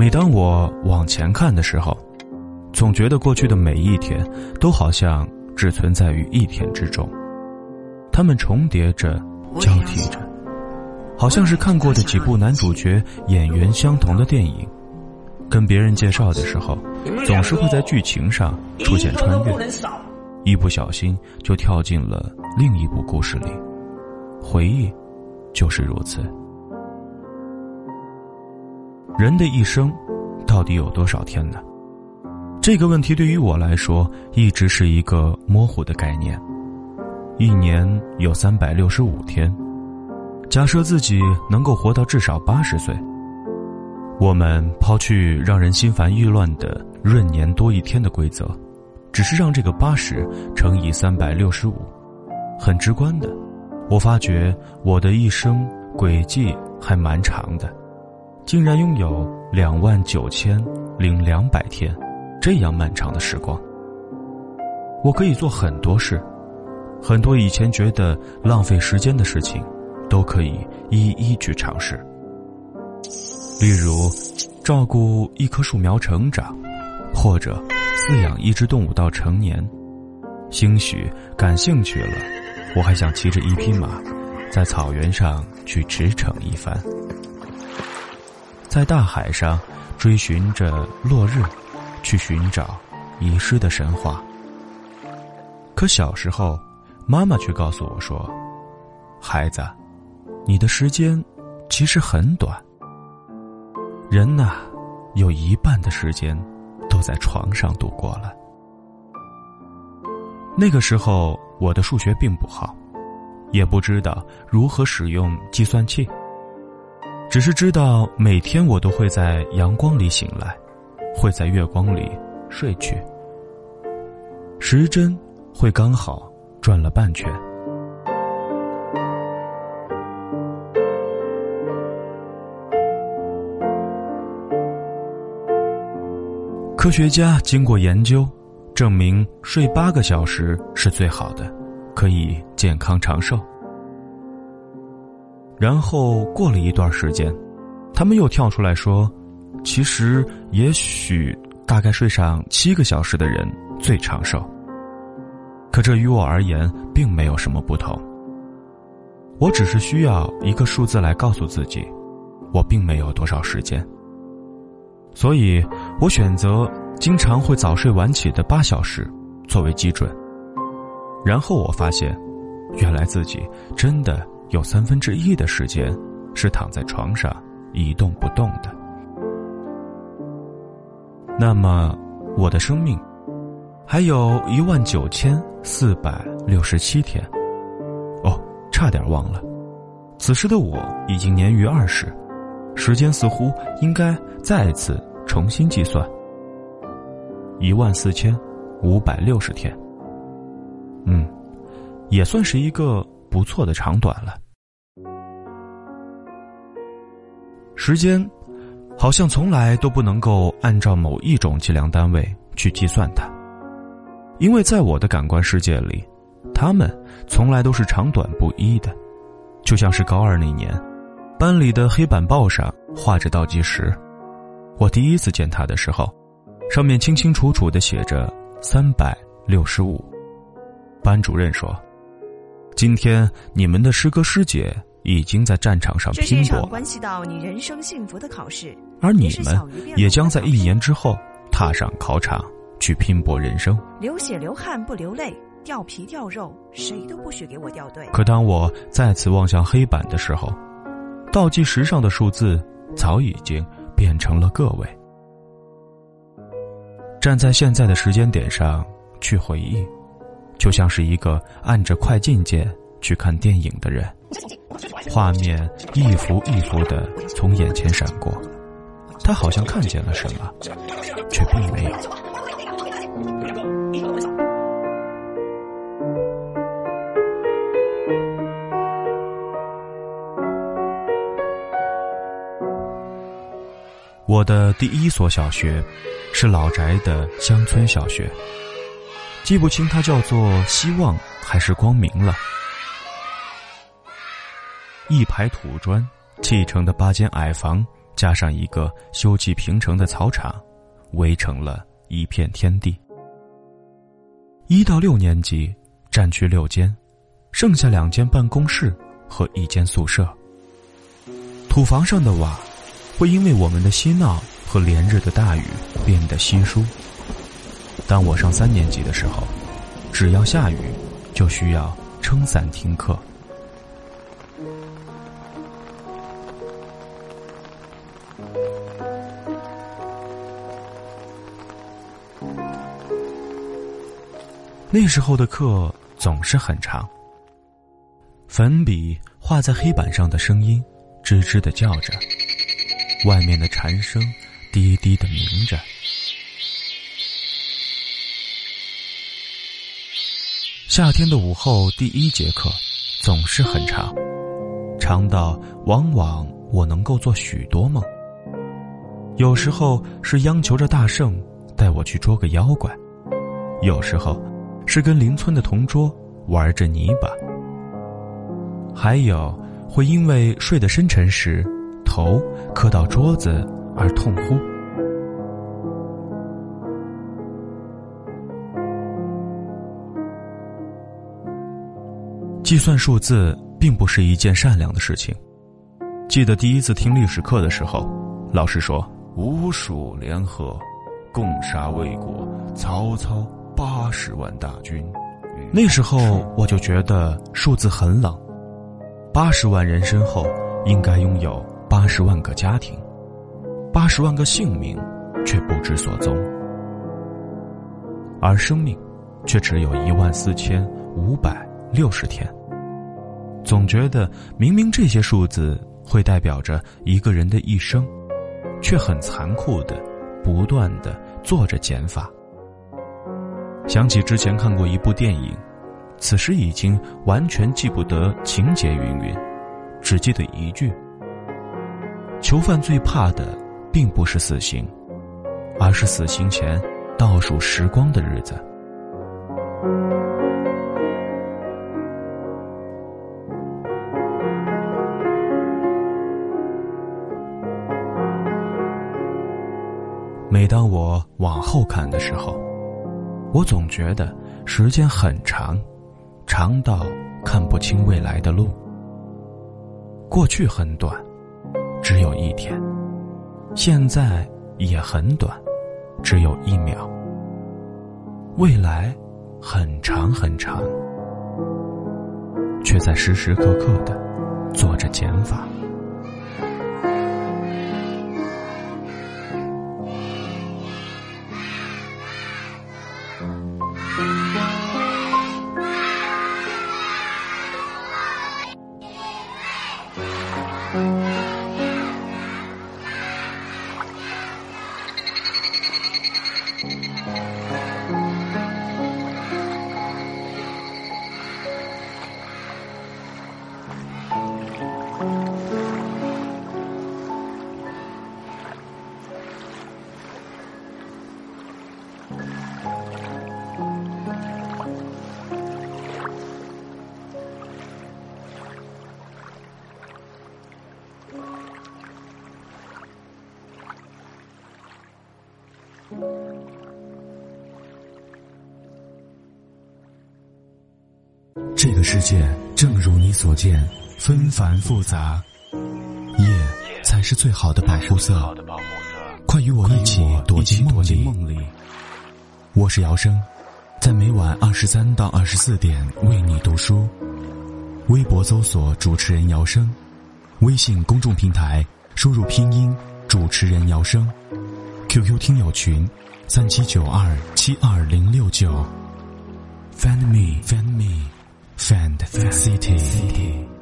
每当我往前看的时候，总觉得过去的每一天都好像只存在于一天之中，它们重叠着，交替着，好像是看过的几部男主角演员相同的电影。跟别人介绍的时候，总是会在剧情上出现穿越，一不小心就跳进了另一部故事里。回忆，就是如此。人的一生，到底有多少天呢？这个问题对于我来说，一直是一个模糊的概念。一年有三百六十五天，假设自己能够活到至少八十岁。我们抛去让人心烦意乱的闰年多一天的规则，只是让这个八十乘以三百六十五，很直观的，我发觉我的一生轨迹还蛮长的，竟然拥有两万九千零两百天，这样漫长的时光。我可以做很多事，很多以前觉得浪费时间的事情，都可以一一去尝试。例如，照顾一棵树苗成长，或者饲养一只动物到成年。兴许感兴趣了，我还想骑着一匹马，在草原上去驰骋一番，在大海上追寻着落日，去寻找遗失的神话。可小时候，妈妈却告诉我说：“孩子，你的时间其实很短。”人呐，有一半的时间都在床上度过了。那个时候，我的数学并不好，也不知道如何使用计算器。只是知道每天我都会在阳光里醒来，会在月光里睡去。时针会刚好转了半圈。科学家经过研究，证明睡八个小时是最好的，可以健康长寿。然后过了一段时间，他们又跳出来说，其实也许大概睡上七个小时的人最长寿。可这于我而言并没有什么不同。我只是需要一个数字来告诉自己，我并没有多少时间。所以，我选择经常会早睡晚起的八小时作为基准。然后我发现，原来自己真的有三分之一的时间是躺在床上一动不动的。那么，我的生命还有一万九千四百六十七天。哦，差点忘了，此时的我已经年逾二十。时间似乎应该再次重新计算。一万四千五百六十天，嗯，也算是一个不错的长短了。时间好像从来都不能够按照某一种计量单位去计算它，因为在我的感官世界里，它们从来都是长短不一的，就像是高二那年。班里的黑板报上画着倒计时，我第一次见他的时候，上面清清楚楚的写着三百六十五。班主任说：“今天你们的师哥师姐已经在战场上拼搏，关系到你人生幸福的考试，而你们也将在一年之后踏上考场去拼搏人生。流血流汗不流泪，掉皮掉肉，谁都不许给我掉队。”可当我再次望向黑板的时候，倒计时上的数字早已经变成了个位。站在现在的时间点上去回忆，就像是一个按着快进键去看电影的人，画面一幅一幅的从眼前闪过，他好像看见了什么，却并没有。我的第一所小学，是老宅的乡村小学。记不清它叫做希望还是光明了。一排土砖砌成的八间矮房，加上一个修葺平成的草场，围成了一片天地。一到六年级占去六间，剩下两间办公室和一间宿舍。土房上的瓦会因为我们的嬉闹和连日的大雨变得稀疏。当我上三年级的时候，只要下雨，就需要撑伞听课。那时候的课总是很长，粉笔画在黑板上的声音吱吱的叫着，外面的蝉声低低的鸣着。夏天的午后，第一节课总是很长，长到往往我能够做许多梦。有时候是央求着大圣带我去捉个妖怪，有时候。是跟邻村的同桌玩着泥巴，还有会因为睡得深沉时头磕到桌子而痛呼。计算数字并不是一件善良的事情。记得第一次听历史课的时候，老师说：“吴蜀联合，共杀魏国，曹操。”八十万大军，那时候我就觉得数字很冷。八十万人身后应该拥有八十万个家庭，八十万个性命却不知所踪，而生命却只有一万四千五百六十天。总觉得明明这些数字会代表着一个人的一生，却很残酷的不断的做着减法。想起之前看过一部电影，此时已经完全记不得情节云云，只记得一句：囚犯最怕的并不是死刑，而是死刑前倒数时光的日子。每当我往后看的时候。我总觉得时间很长，长到看不清未来的路。过去很短，只有一天；现在也很短，只有一秒。未来很长很长，却在时时刻刻的做着减法。这个世界正如你所见，纷繁复杂，夜才是最好的保护色。快与我一起躲进梦里。我是姚生，在每晚二十三到二十四点为你读书。微博搜索主持人姚生，微信公众平台输入拼音主持人姚生，QQ 听友群三七九二七二零六九。Find me, find me, find the city.